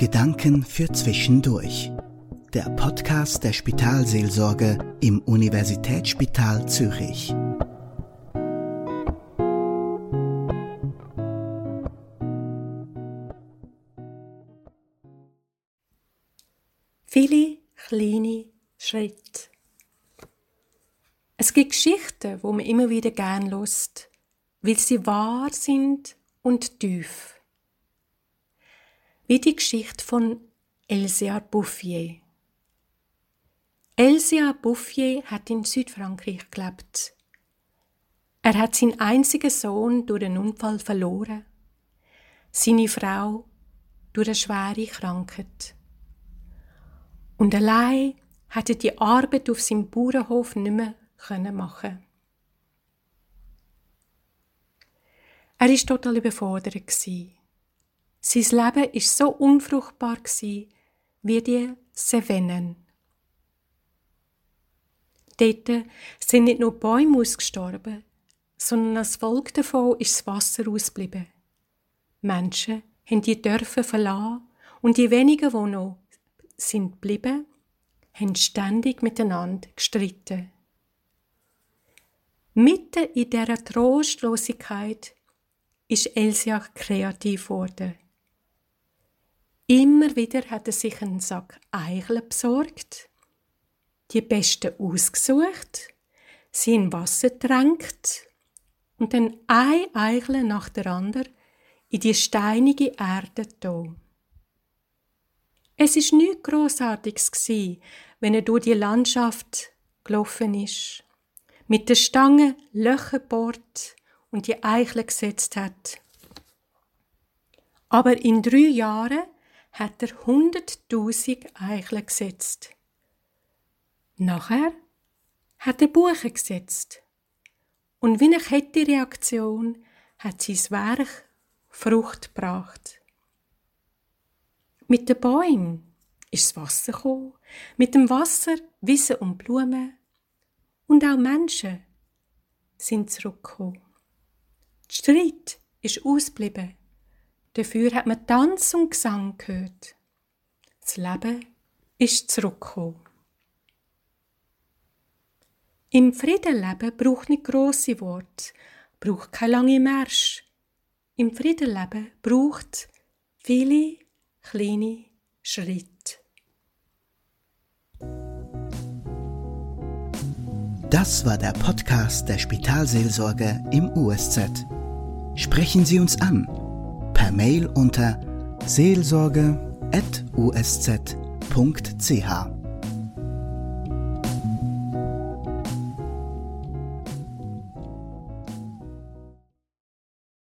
Gedanken für Zwischendurch. Der Podcast der Spitalseelsorge im Universitätsspital Zürich. Viele kleine Schritte. Es gibt Geschichten, wo man immer wieder gern lust, weil sie wahr sind und tief wie die Geschichte von Elsia Bouffier. Elsia Bouffier hat in Südfrankreich gelebt. Er hat seinen einzigen Sohn durch einen Unfall verloren, seine Frau durch eine schwere Krankheit. Und allein hatte die Arbeit auf seinem Bauernhof nicht mehr machen. Er war total überfordert. Sein Leben war so unfruchtbar wie die Sevennen. Dort sind nicht nur Bäume ausgestorben, sondern als Folge davon ist das Wasser ausgeblieben. Menschen haben die Dörfer verlassen und die wenigen, die noch sind geblieben, haben ständig miteinander gestritten. Mitten in dieser Trostlosigkeit ist Elsia kreativ geworden. Immer wieder hat er sich einen Sack Eicheln besorgt, die besten ausgesucht, sie in Wasser tränkt und dann ein Eichel nach der anderen in die steinige Erde da. Es ist nichts Grossartiges gsi, wenn er durch die Landschaft gelaufen ist, mit der Stange Löcher bohrt und die Eichel gesetzt hat. Aber in drei Jahren hat er hunderttausend Eicheln gesetzt. Nachher hat er Buchen gesetzt. Und wie eine Kettenreaktion hat sein Werk Frucht gebracht. Mit den Bäumen ist das Wasser gekommen, mit dem Wasser Wissen und Blumen. Und auch Menschen sind zurückgekommen. Der Streit ist ausgeblieben. Dafür hat man Tanz und Gesang gehört. Das Leben ist zurückgekommen. Im Friedenleben braucht nicht grosse Worte, braucht keine lange Marsch. Im Friedenleben braucht viele kleine Schritte. Das war der Podcast der Spitalseelsorge im USZ. Sprechen Sie uns an per Mail unter seelsorge.usz.ch.